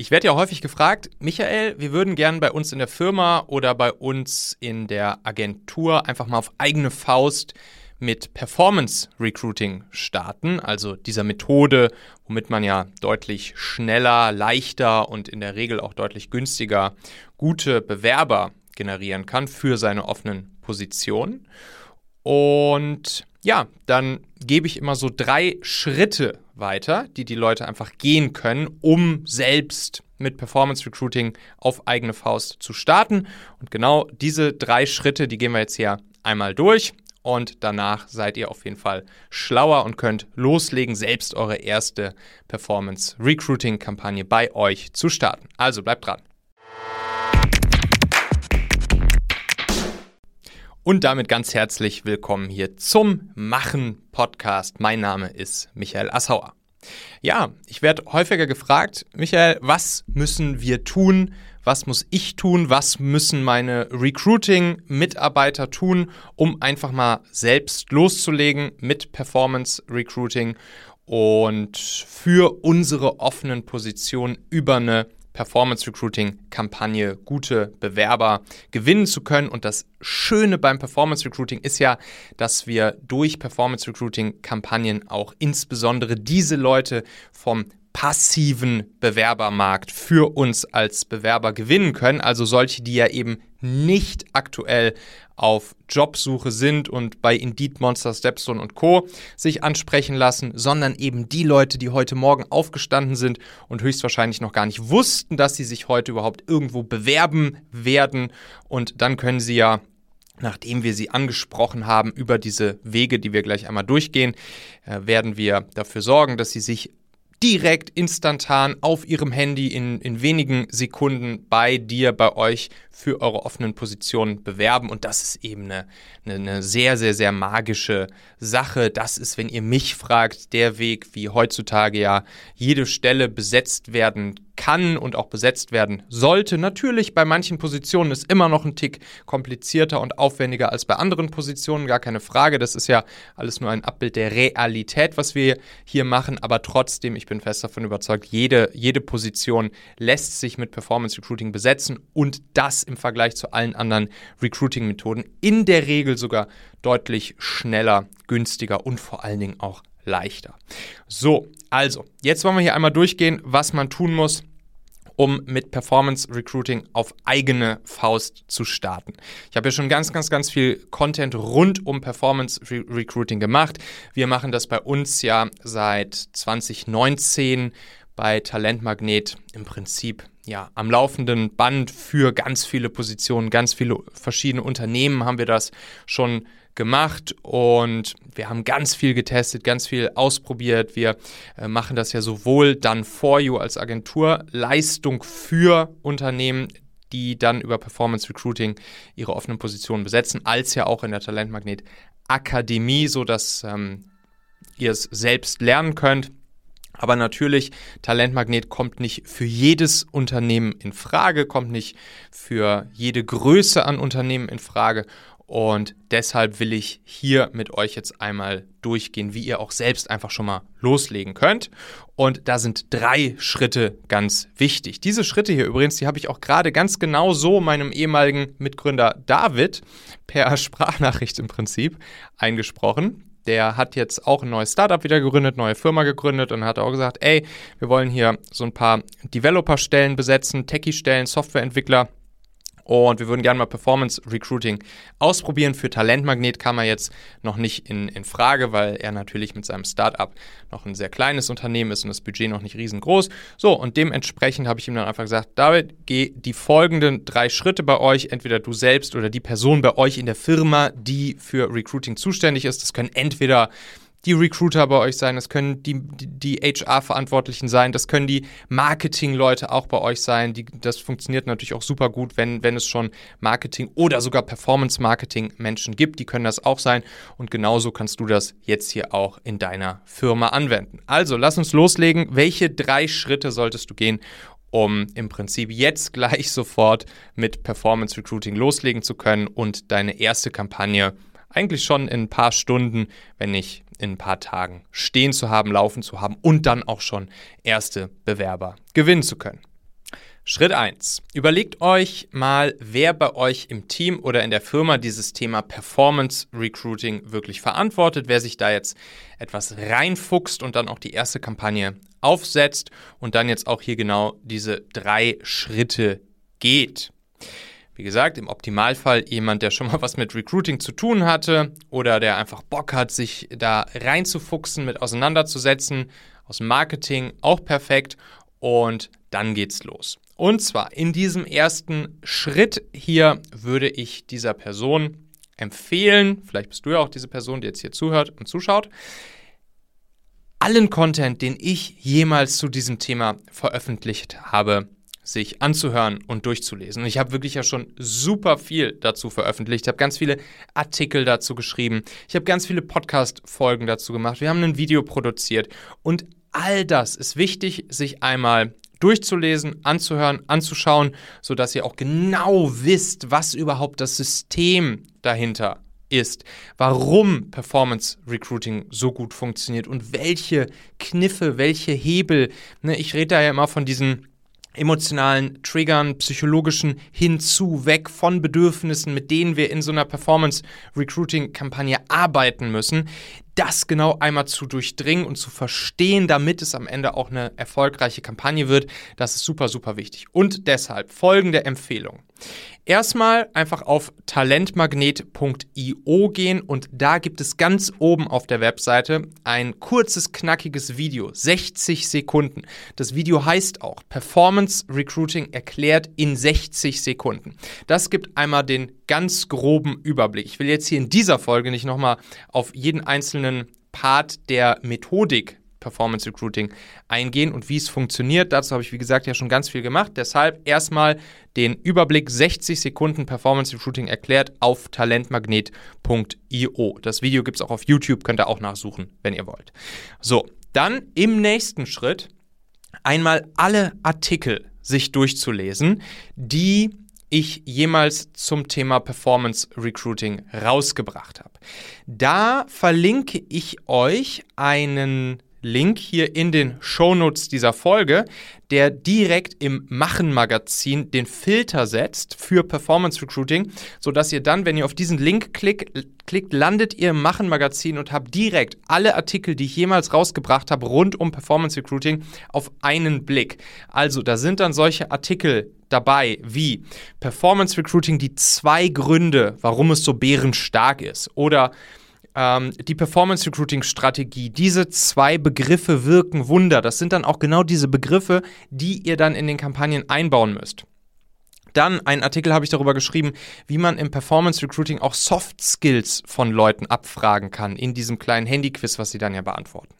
Ich werde ja häufig gefragt, Michael, wir würden gern bei uns in der Firma oder bei uns in der Agentur einfach mal auf eigene Faust mit Performance Recruiting starten, also dieser Methode, womit man ja deutlich schneller, leichter und in der Regel auch deutlich günstiger gute Bewerber generieren kann für seine offenen Positionen. Und ja, dann gebe ich immer so drei Schritte weiter, die die Leute einfach gehen können, um selbst mit Performance Recruiting auf eigene Faust zu starten. Und genau diese drei Schritte, die gehen wir jetzt hier einmal durch. Und danach seid ihr auf jeden Fall schlauer und könnt loslegen, selbst eure erste Performance Recruiting Kampagne bei euch zu starten. Also bleibt dran. Und damit ganz herzlich willkommen hier zum Machen Podcast. Mein Name ist Michael Assauer. Ja, ich werde häufiger gefragt, Michael, was müssen wir tun? Was muss ich tun? Was müssen meine Recruiting-Mitarbeiter tun, um einfach mal selbst loszulegen mit Performance Recruiting und für unsere offenen Positionen über eine Performance Recruiting Kampagne gute Bewerber gewinnen zu können. Und das Schöne beim Performance Recruiting ist ja, dass wir durch Performance Recruiting Kampagnen auch insbesondere diese Leute vom passiven Bewerbermarkt für uns als Bewerber gewinnen können. Also solche, die ja eben nicht aktuell auf Jobsuche sind und bei Indeed, Monster, Stepstone und Co. sich ansprechen lassen, sondern eben die Leute, die heute Morgen aufgestanden sind und höchstwahrscheinlich noch gar nicht wussten, dass sie sich heute überhaupt irgendwo bewerben werden. Und dann können sie ja Nachdem wir sie angesprochen haben über diese Wege, die wir gleich einmal durchgehen, äh, werden wir dafür sorgen, dass sie sich direkt instantan auf Ihrem Handy in, in wenigen Sekunden bei dir, bei euch für eure offenen Positionen bewerben. Und das ist eben eine, eine, eine, sehr, sehr, sehr magische Sache. Das ist, wenn ihr mich fragt, der Weg, wie heutzutage ja jede Stelle besetzt werden kann und auch besetzt werden sollte. Natürlich bei manchen Positionen ist immer noch ein Tick komplizierter und aufwendiger als bei anderen Positionen, gar keine Frage. Das ist ja alles nur ein Abbild der Realität, was wir hier machen. Aber trotzdem, ich bin fest davon überzeugt, jede, jede Position lässt sich mit Performance Recruiting besetzen und das im Vergleich zu allen anderen Recruiting-Methoden in der Regel sogar deutlich schneller, günstiger und vor allen Dingen auch leichter. So, also, jetzt wollen wir hier einmal durchgehen, was man tun muss, um mit Performance Recruiting auf eigene Faust zu starten. Ich habe ja schon ganz, ganz, ganz viel Content rund um Performance Re Recruiting gemacht. Wir machen das bei uns ja seit 2019 bei Talentmagnet im Prinzip ja, am laufenden Band für ganz viele Positionen, ganz viele verschiedene Unternehmen haben wir das schon gemacht und wir haben ganz viel getestet, ganz viel ausprobiert. Wir äh, machen das ja sowohl dann for you als Agentur, Leistung für Unternehmen, die dann über Performance Recruiting ihre offenen Positionen besetzen, als ja auch in der Talentmagnet Akademie, sodass ähm, ihr es selbst lernen könnt. Aber natürlich, Talentmagnet kommt nicht für jedes Unternehmen in Frage, kommt nicht für jede Größe an Unternehmen in Frage. Und deshalb will ich hier mit euch jetzt einmal durchgehen, wie ihr auch selbst einfach schon mal loslegen könnt. Und da sind drei Schritte ganz wichtig. Diese Schritte hier übrigens, die habe ich auch gerade ganz genau so meinem ehemaligen Mitgründer David per Sprachnachricht im Prinzip eingesprochen. Der hat jetzt auch ein neues Startup wieder gegründet, neue Firma gegründet und hat auch gesagt, ey, wir wollen hier so ein paar Developer-Stellen besetzen, Techie-Stellen, Softwareentwickler und wir würden gerne mal Performance Recruiting ausprobieren. Für Talentmagnet kam er jetzt noch nicht in, in Frage, weil er natürlich mit seinem Startup noch ein sehr kleines Unternehmen ist und das Budget noch nicht riesengroß. So, und dementsprechend habe ich ihm dann einfach gesagt, David, geh die folgenden drei Schritte bei euch, entweder du selbst oder die Person bei euch in der Firma, die für Recruiting zuständig ist. Das können entweder die Recruiter bei euch sein, das können die, die, HR-Verantwortlichen sein, das können die Marketing-Leute auch bei euch sein. Die, das funktioniert natürlich auch super gut, wenn, wenn es schon Marketing oder sogar Performance-Marketing-Menschen gibt. Die können das auch sein. Und genauso kannst du das jetzt hier auch in deiner Firma anwenden. Also, lass uns loslegen. Welche drei Schritte solltest du gehen, um im Prinzip jetzt gleich sofort mit Performance Recruiting loslegen zu können und deine erste Kampagne eigentlich schon in ein paar Stunden, wenn nicht in ein paar Tagen stehen zu haben, laufen zu haben und dann auch schon erste Bewerber gewinnen zu können. Schritt 1. Überlegt euch mal, wer bei euch im Team oder in der Firma dieses Thema Performance Recruiting wirklich verantwortet, wer sich da jetzt etwas reinfuchst und dann auch die erste Kampagne aufsetzt und dann jetzt auch hier genau diese drei Schritte geht. Wie gesagt, im Optimalfall jemand, der schon mal was mit Recruiting zu tun hatte oder der einfach Bock hat, sich da reinzufuchsen, mit auseinanderzusetzen. Aus Marketing auch perfekt. Und dann geht's los. Und zwar in diesem ersten Schritt hier würde ich dieser Person empfehlen, vielleicht bist du ja auch diese Person, die jetzt hier zuhört und zuschaut, allen Content, den ich jemals zu diesem Thema veröffentlicht habe, sich anzuhören und durchzulesen. Ich habe wirklich ja schon super viel dazu veröffentlicht. Ich habe ganz viele Artikel dazu geschrieben. Ich habe ganz viele Podcast-Folgen dazu gemacht. Wir haben ein Video produziert. Und all das ist wichtig, sich einmal durchzulesen, anzuhören, anzuschauen, sodass ihr auch genau wisst, was überhaupt das System dahinter ist, warum Performance Recruiting so gut funktioniert und welche Kniffe, welche Hebel. Ne, ich rede da ja immer von diesen emotionalen Triggern, psychologischen hinzu, weg von Bedürfnissen, mit denen wir in so einer Performance Recruiting Kampagne arbeiten müssen, das genau einmal zu durchdringen und zu verstehen, damit es am Ende auch eine erfolgreiche Kampagne wird, das ist super, super wichtig. Und deshalb folgende Empfehlung. Erstmal einfach auf talentmagnet.io gehen und da gibt es ganz oben auf der Webseite ein kurzes, knackiges Video, 60 Sekunden. Das Video heißt auch Performance Recruiting erklärt in 60 Sekunden. Das gibt einmal den ganz groben Überblick. Ich will jetzt hier in dieser Folge nicht nochmal auf jeden einzelnen Part der Methodik Performance Recruiting eingehen und wie es funktioniert. Dazu habe ich, wie gesagt, ja schon ganz viel gemacht. Deshalb erstmal den Überblick 60 Sekunden Performance Recruiting erklärt auf talentmagnet.io. Das Video gibt es auch auf YouTube, könnt ihr auch nachsuchen, wenn ihr wollt. So, dann im nächsten Schritt einmal alle Artikel sich durchzulesen, die ich jemals zum Thema Performance Recruiting rausgebracht habe. Da verlinke ich euch einen Link hier in den Shownotes dieser Folge, der direkt im Machen-Magazin den Filter setzt für Performance Recruiting, sodass ihr dann, wenn ihr auf diesen Link klick, klickt, landet ihr im Machen-Magazin und habt direkt alle Artikel, die ich jemals rausgebracht habe, rund um Performance Recruiting auf einen Blick. Also, da sind dann solche Artikel dabei wie Performance Recruiting, die zwei Gründe, warum es so bärenstark ist. Oder ähm, die Performance Recruiting Strategie, diese zwei Begriffe wirken Wunder. Das sind dann auch genau diese Begriffe, die ihr dann in den Kampagnen einbauen müsst. Dann ein Artikel habe ich darüber geschrieben, wie man im Performance Recruiting auch Soft Skills von Leuten abfragen kann in diesem kleinen Handyquiz, was sie dann ja beantworten.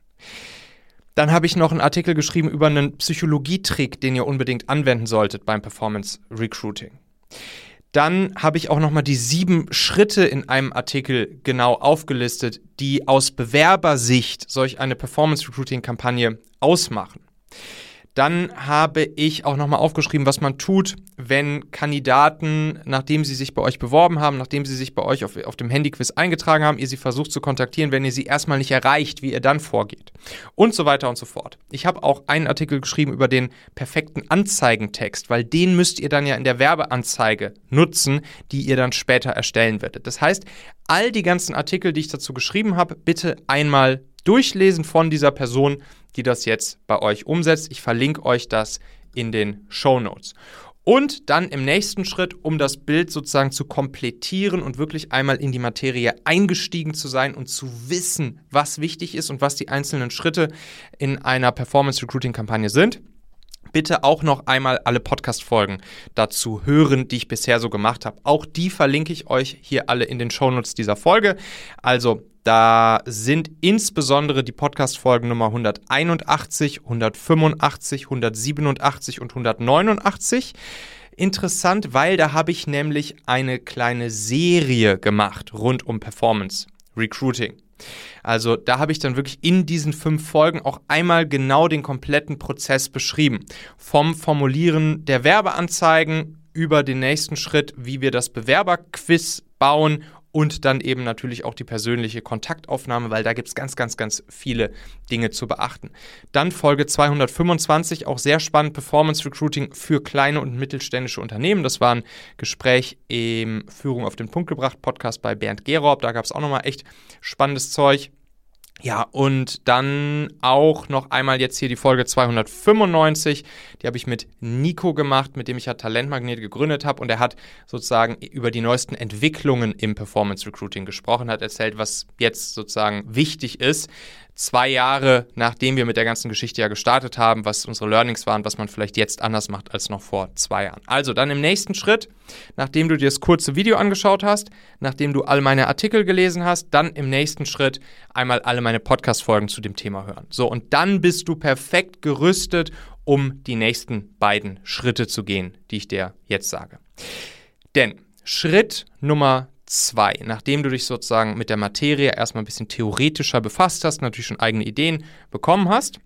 Dann habe ich noch einen Artikel geschrieben über einen Psychologietrick, den ihr unbedingt anwenden solltet beim Performance Recruiting. Dann habe ich auch nochmal die sieben Schritte in einem Artikel genau aufgelistet, die aus Bewerbersicht solch eine Performance Recruiting Kampagne ausmachen. Dann habe ich auch nochmal aufgeschrieben, was man tut, wenn Kandidaten, nachdem sie sich bei euch beworben haben, nachdem sie sich bei euch auf, auf dem Handyquiz eingetragen haben, ihr sie versucht zu kontaktieren, wenn ihr sie erstmal nicht erreicht, wie ihr dann vorgeht. Und so weiter und so fort. Ich habe auch einen Artikel geschrieben über den perfekten Anzeigentext, weil den müsst ihr dann ja in der Werbeanzeige nutzen, die ihr dann später erstellen werdet. Das heißt, all die ganzen Artikel, die ich dazu geschrieben habe, bitte einmal durchlesen von dieser Person, die das jetzt bei euch umsetzt. Ich verlinke euch das in den Show Notes. Und dann im nächsten Schritt, um das Bild sozusagen zu komplettieren und wirklich einmal in die Materie eingestiegen zu sein und zu wissen, was wichtig ist und was die einzelnen Schritte in einer Performance Recruiting Kampagne sind, bitte auch noch einmal alle Podcast-Folgen dazu hören, die ich bisher so gemacht habe. Auch die verlinke ich euch hier alle in den Shownotes dieser Folge. Also da sind insbesondere die Podcast-Folgen Nummer 181, 185, 187 und 189 interessant, weil da habe ich nämlich eine kleine Serie gemacht rund um Performance Recruiting. Also da habe ich dann wirklich in diesen fünf Folgen auch einmal genau den kompletten Prozess beschrieben. Vom Formulieren der Werbeanzeigen über den nächsten Schritt, wie wir das Bewerberquiz bauen und dann eben natürlich auch die persönliche Kontaktaufnahme, weil da gibt es ganz, ganz, ganz viele Dinge zu beachten. Dann Folge 225, auch sehr spannend, Performance Recruiting für kleine und mittelständische Unternehmen. Das war ein Gespräch im Führung auf den Punkt gebracht Podcast bei Bernd Gerob. Da gab es auch nochmal echt spannendes Zeug. Ja, und dann auch noch einmal jetzt hier die Folge 295. Die habe ich mit Nico gemacht, mit dem ich ja Talentmagnet gegründet habe. Und er hat sozusagen über die neuesten Entwicklungen im Performance Recruiting gesprochen, hat erzählt, was jetzt sozusagen wichtig ist, zwei Jahre nachdem wir mit der ganzen Geschichte ja gestartet haben, was unsere Learnings waren, was man vielleicht jetzt anders macht als noch vor zwei Jahren. Also dann im nächsten Schritt, nachdem du dir das kurze Video angeschaut hast, nachdem du all meine Artikel gelesen hast, dann im nächsten Schritt einmal alle meine Podcast-Folgen zu dem Thema hören. So, und dann bist du perfekt gerüstet, um die nächsten beiden Schritte zu gehen, die ich dir jetzt sage. Denn Schritt Nummer 2. Nachdem du dich sozusagen mit der Materie erstmal ein bisschen theoretischer befasst hast, natürlich schon eigene Ideen bekommen hast,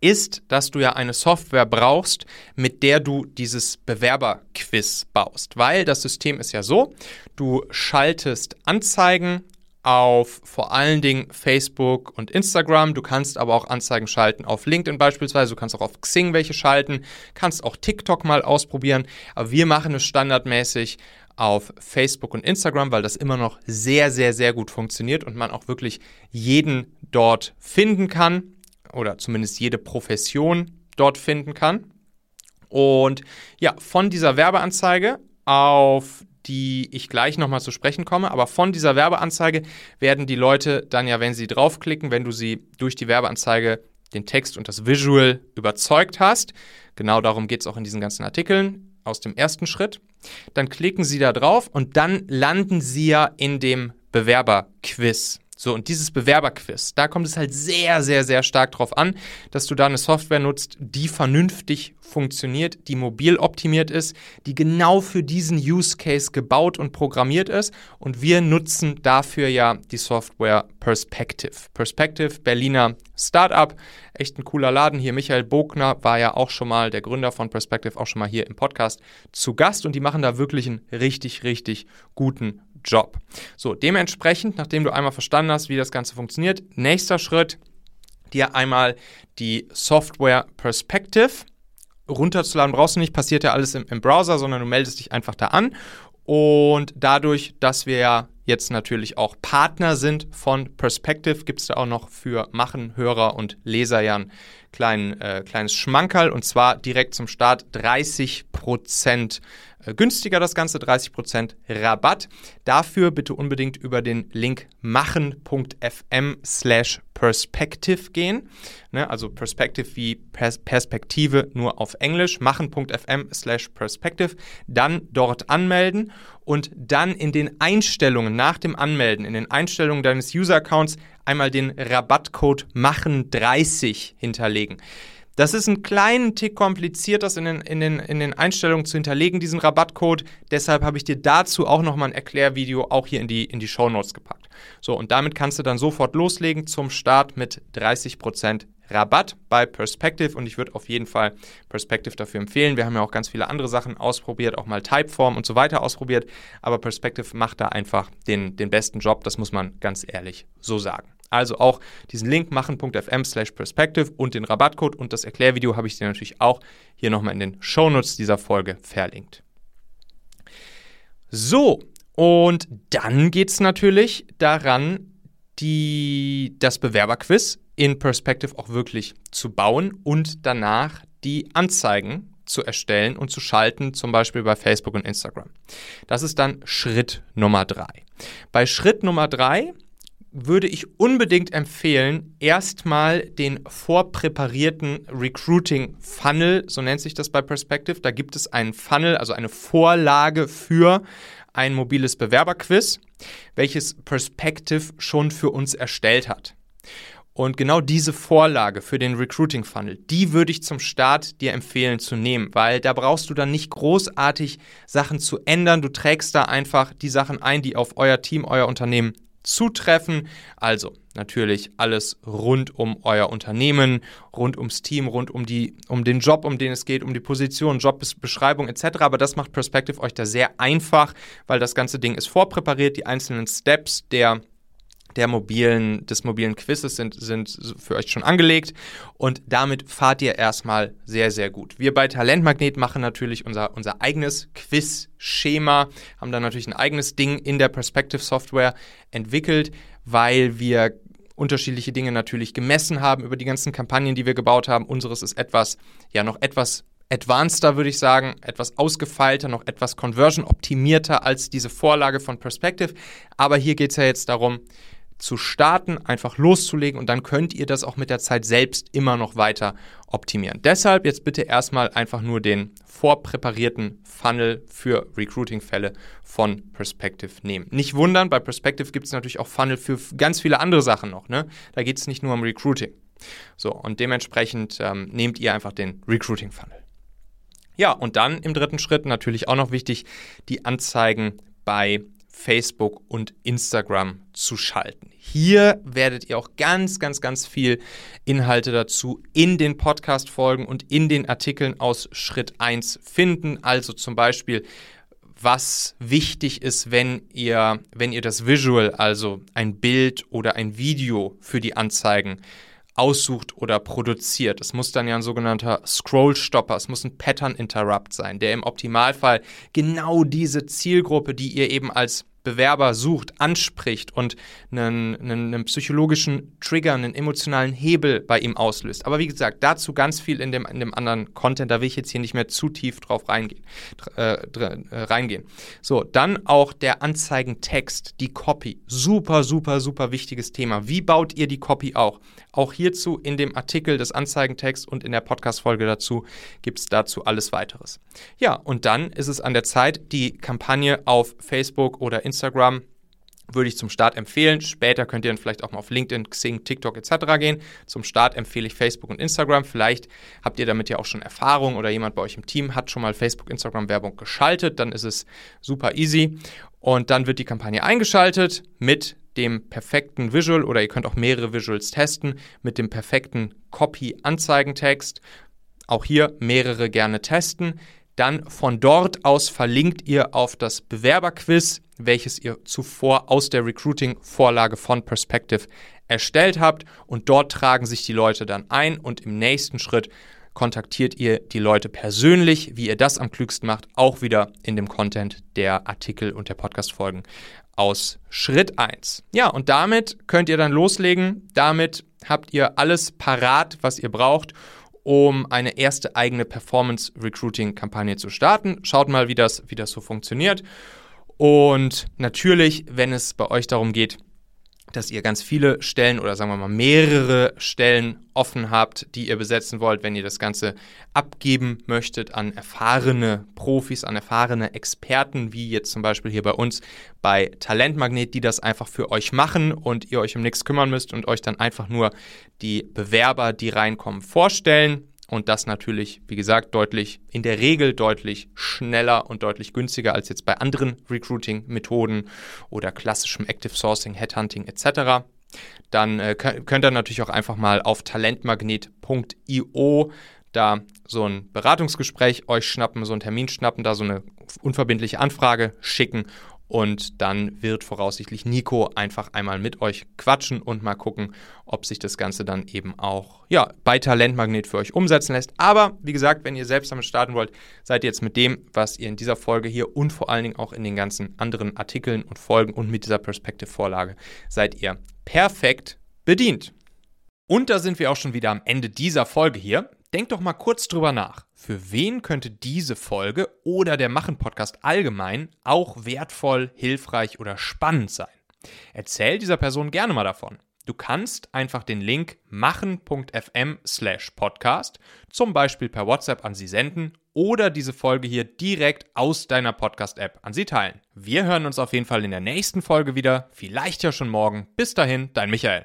ist, dass du ja eine Software brauchst, mit der du dieses Bewerberquiz baust. Weil das System ist ja so, du schaltest Anzeigen auf vor allen Dingen Facebook und Instagram. Du kannst aber auch Anzeigen schalten auf LinkedIn beispielsweise. Du kannst auch auf Xing welche schalten. Kannst auch TikTok mal ausprobieren. Aber wir machen es standardmäßig auf Facebook und Instagram, weil das immer noch sehr, sehr, sehr gut funktioniert und man auch wirklich jeden dort finden kann oder zumindest jede Profession dort finden kann. Und ja, von dieser Werbeanzeige auf die ich gleich nochmal zu sprechen komme. Aber von dieser Werbeanzeige werden die Leute dann ja, wenn sie draufklicken, wenn du sie durch die Werbeanzeige den Text und das Visual überzeugt hast, genau darum geht es auch in diesen ganzen Artikeln, aus dem ersten Schritt. Dann klicken Sie da drauf und dann landen Sie ja in dem Bewerberquiz. So, und dieses Bewerberquiz, da kommt es halt sehr, sehr, sehr stark drauf an, dass du da eine Software nutzt, die vernünftig funktioniert, die mobil optimiert ist, die genau für diesen Use Case gebaut und programmiert ist. Und wir nutzen dafür ja die Software Perspective. Perspective, Berliner Startup, echt ein cooler Laden hier. Michael Bogner war ja auch schon mal, der Gründer von Perspective, auch schon mal hier im Podcast zu Gast und die machen da wirklich einen richtig, richtig guten Job. So, dementsprechend, nachdem du einmal verstanden hast, wie das Ganze funktioniert, nächster Schritt, dir einmal die Software Perspective runterzuladen. Brauchst du nicht, passiert ja alles im, im Browser, sondern du meldest dich einfach da an. Und dadurch, dass wir ja jetzt natürlich auch Partner sind von Perspective, gibt es da auch noch für Machen, Hörer und Leser ja ein klein, äh, kleines Schmankerl. Und zwar direkt zum Start 30% äh, günstiger das Ganze, 30% Rabatt. Dafür bitte unbedingt über den Link machen.fm slash perspective gehen. Ne, also Perspective wie Pers Perspektive nur auf Englisch. machen.fm slash perspective. Dann dort anmelden und dann in den Einstellungen nach dem Anmelden, in den Einstellungen deines User-Accounts einmal den Rabattcode machen30 hinterlegen. Das ist ein kleinen Tick kompliziert, das in den, in, den, in den Einstellungen zu hinterlegen, diesen Rabattcode. Deshalb habe ich dir dazu auch nochmal ein Erklärvideo auch hier in die, in die Show Notes gepackt. So, und damit kannst du dann sofort loslegen zum Start mit 30% Rabatt bei Perspective und ich würde auf jeden Fall Perspective dafür empfehlen. Wir haben ja auch ganz viele andere Sachen ausprobiert, auch mal Typeform und so weiter ausprobiert, aber Perspective macht da einfach den, den besten Job, das muss man ganz ehrlich so sagen. Also auch diesen Link machen.fm slash perspective und den Rabattcode und das Erklärvideo habe ich dir natürlich auch hier nochmal in den Shownotes dieser Folge verlinkt. So, und dann geht es natürlich daran, die, das Bewerberquiz in Perspective auch wirklich zu bauen und danach die Anzeigen zu erstellen und zu schalten, zum Beispiel bei Facebook und Instagram. Das ist dann Schritt Nummer drei. Bei Schritt Nummer drei würde ich unbedingt empfehlen, erstmal den vorpräparierten Recruiting Funnel, so nennt sich das bei Perspective. Da gibt es einen Funnel, also eine Vorlage für ein mobiles Bewerberquiz, welches Perspective schon für uns erstellt hat. Und genau diese Vorlage für den Recruiting Funnel, die würde ich zum Start dir empfehlen zu nehmen, weil da brauchst du dann nicht großartig Sachen zu ändern. Du trägst da einfach die Sachen ein, die auf euer Team, euer Unternehmen zutreffen. Also natürlich alles rund um euer Unternehmen, rund ums Team, rund um, die, um den Job, um den es geht, um die Position, Jobbeschreibung etc. Aber das macht Perspective euch da sehr einfach, weil das ganze Ding ist vorpräpariert. Die einzelnen Steps der der mobilen, des mobilen Quizzes sind, sind für euch schon angelegt und damit fahrt ihr erstmal sehr, sehr gut. Wir bei Talentmagnet machen natürlich unser, unser eigenes Quiz-Schema, haben da natürlich ein eigenes Ding in der Perspective Software entwickelt, weil wir unterschiedliche Dinge natürlich gemessen haben über die ganzen Kampagnen, die wir gebaut haben. Unseres ist etwas, ja, noch etwas advanceder, würde ich sagen, etwas ausgefeilter, noch etwas conversion-optimierter als diese Vorlage von Perspective. Aber hier geht es ja jetzt darum, zu starten, einfach loszulegen und dann könnt ihr das auch mit der Zeit selbst immer noch weiter optimieren. Deshalb jetzt bitte erstmal einfach nur den vorpräparierten Funnel für Recruiting-Fälle von Perspective nehmen. Nicht wundern, bei Perspective gibt es natürlich auch Funnel für ganz viele andere Sachen noch. Ne? Da geht es nicht nur um Recruiting. So, und dementsprechend ähm, nehmt ihr einfach den Recruiting-Funnel. Ja, und dann im dritten Schritt natürlich auch noch wichtig, die Anzeigen bei Facebook und Instagram zu schalten. Hier werdet ihr auch ganz, ganz, ganz viel Inhalte dazu in den Podcast-Folgen und in den Artikeln aus Schritt 1 finden. Also zum Beispiel, was wichtig ist, wenn ihr, wenn ihr das Visual, also ein Bild oder ein Video für die Anzeigen aussucht oder produziert. Es muss dann ja ein sogenannter Scroll-Stopper, es muss ein Pattern-Interrupt sein, der im Optimalfall genau diese Zielgruppe, die ihr eben als Bewerber sucht, anspricht und einen, einen, einen, psychologischen Trigger, einen emotionalen Hebel bei ihm auslöst. Aber wie gesagt, dazu ganz viel in dem, in dem anderen Content, da will ich jetzt hier nicht mehr zu tief drauf reingehen. Äh, äh, reingehen. So, dann auch der Anzeigentext, die Copy. Super, super, super wichtiges Thema. Wie baut ihr die Copy auch? Auch hierzu in dem Artikel des Anzeigentexts und in der Podcast-Folge dazu gibt es dazu alles weiteres. Ja, und dann ist es an der Zeit, die Kampagne auf Facebook oder Instagram Instagram würde ich zum Start empfehlen. Später könnt ihr dann vielleicht auch mal auf LinkedIn, Xing, TikTok etc. gehen. Zum Start empfehle ich Facebook und Instagram. Vielleicht habt ihr damit ja auch schon Erfahrung oder jemand bei euch im Team hat schon mal Facebook, Instagram Werbung geschaltet. Dann ist es super easy. Und dann wird die Kampagne eingeschaltet mit dem perfekten Visual oder ihr könnt auch mehrere Visuals testen mit dem perfekten Copy-Anzeigentext. Auch hier mehrere gerne testen. Dann von dort aus verlinkt ihr auf das Bewerberquiz, welches ihr zuvor aus der Recruiting-Vorlage von Perspective erstellt habt. Und dort tragen sich die Leute dann ein und im nächsten Schritt kontaktiert ihr die Leute persönlich, wie ihr das am klügsten macht, auch wieder in dem Content der Artikel und der Podcast-Folgen aus Schritt 1. Ja, und damit könnt ihr dann loslegen. Damit habt ihr alles parat, was ihr braucht, um eine erste eigene Performance-Recruiting-Kampagne zu starten. Schaut mal, wie das, wie das so funktioniert. Und natürlich, wenn es bei euch darum geht, dass ihr ganz viele Stellen oder sagen wir mal mehrere Stellen offen habt, die ihr besetzen wollt, wenn ihr das Ganze abgeben möchtet an erfahrene Profis, an erfahrene Experten, wie jetzt zum Beispiel hier bei uns bei Talentmagnet, die das einfach für euch machen und ihr euch um nichts kümmern müsst und euch dann einfach nur die Bewerber, die reinkommen, vorstellen. Und das natürlich, wie gesagt, deutlich, in der Regel deutlich schneller und deutlich günstiger als jetzt bei anderen Recruiting-Methoden oder klassischem Active Sourcing, Headhunting etc. Dann äh, könnt ihr natürlich auch einfach mal auf talentmagnet.io da so ein Beratungsgespräch euch schnappen, so einen Termin schnappen, da so eine unverbindliche Anfrage schicken und dann wird voraussichtlich Nico einfach einmal mit euch quatschen und mal gucken, ob sich das Ganze dann eben auch ja, bei Talentmagnet für euch umsetzen lässt. Aber wie gesagt, wenn ihr selbst damit starten wollt, seid ihr jetzt mit dem, was ihr in dieser Folge hier und vor allen Dingen auch in den ganzen anderen Artikeln und Folgen und mit dieser Perspektive-Vorlage, seid ihr perfekt bedient. Und da sind wir auch schon wieder am Ende dieser Folge hier. Denkt doch mal kurz drüber nach. Für wen könnte diese Folge oder der Machen-Podcast allgemein auch wertvoll, hilfreich oder spannend sein? Erzähl dieser Person gerne mal davon. Du kannst einfach den Link machen.fm slash podcast zum Beispiel per WhatsApp an sie senden oder diese Folge hier direkt aus deiner Podcast-App an sie teilen. Wir hören uns auf jeden Fall in der nächsten Folge wieder, vielleicht ja schon morgen. Bis dahin, dein Michael.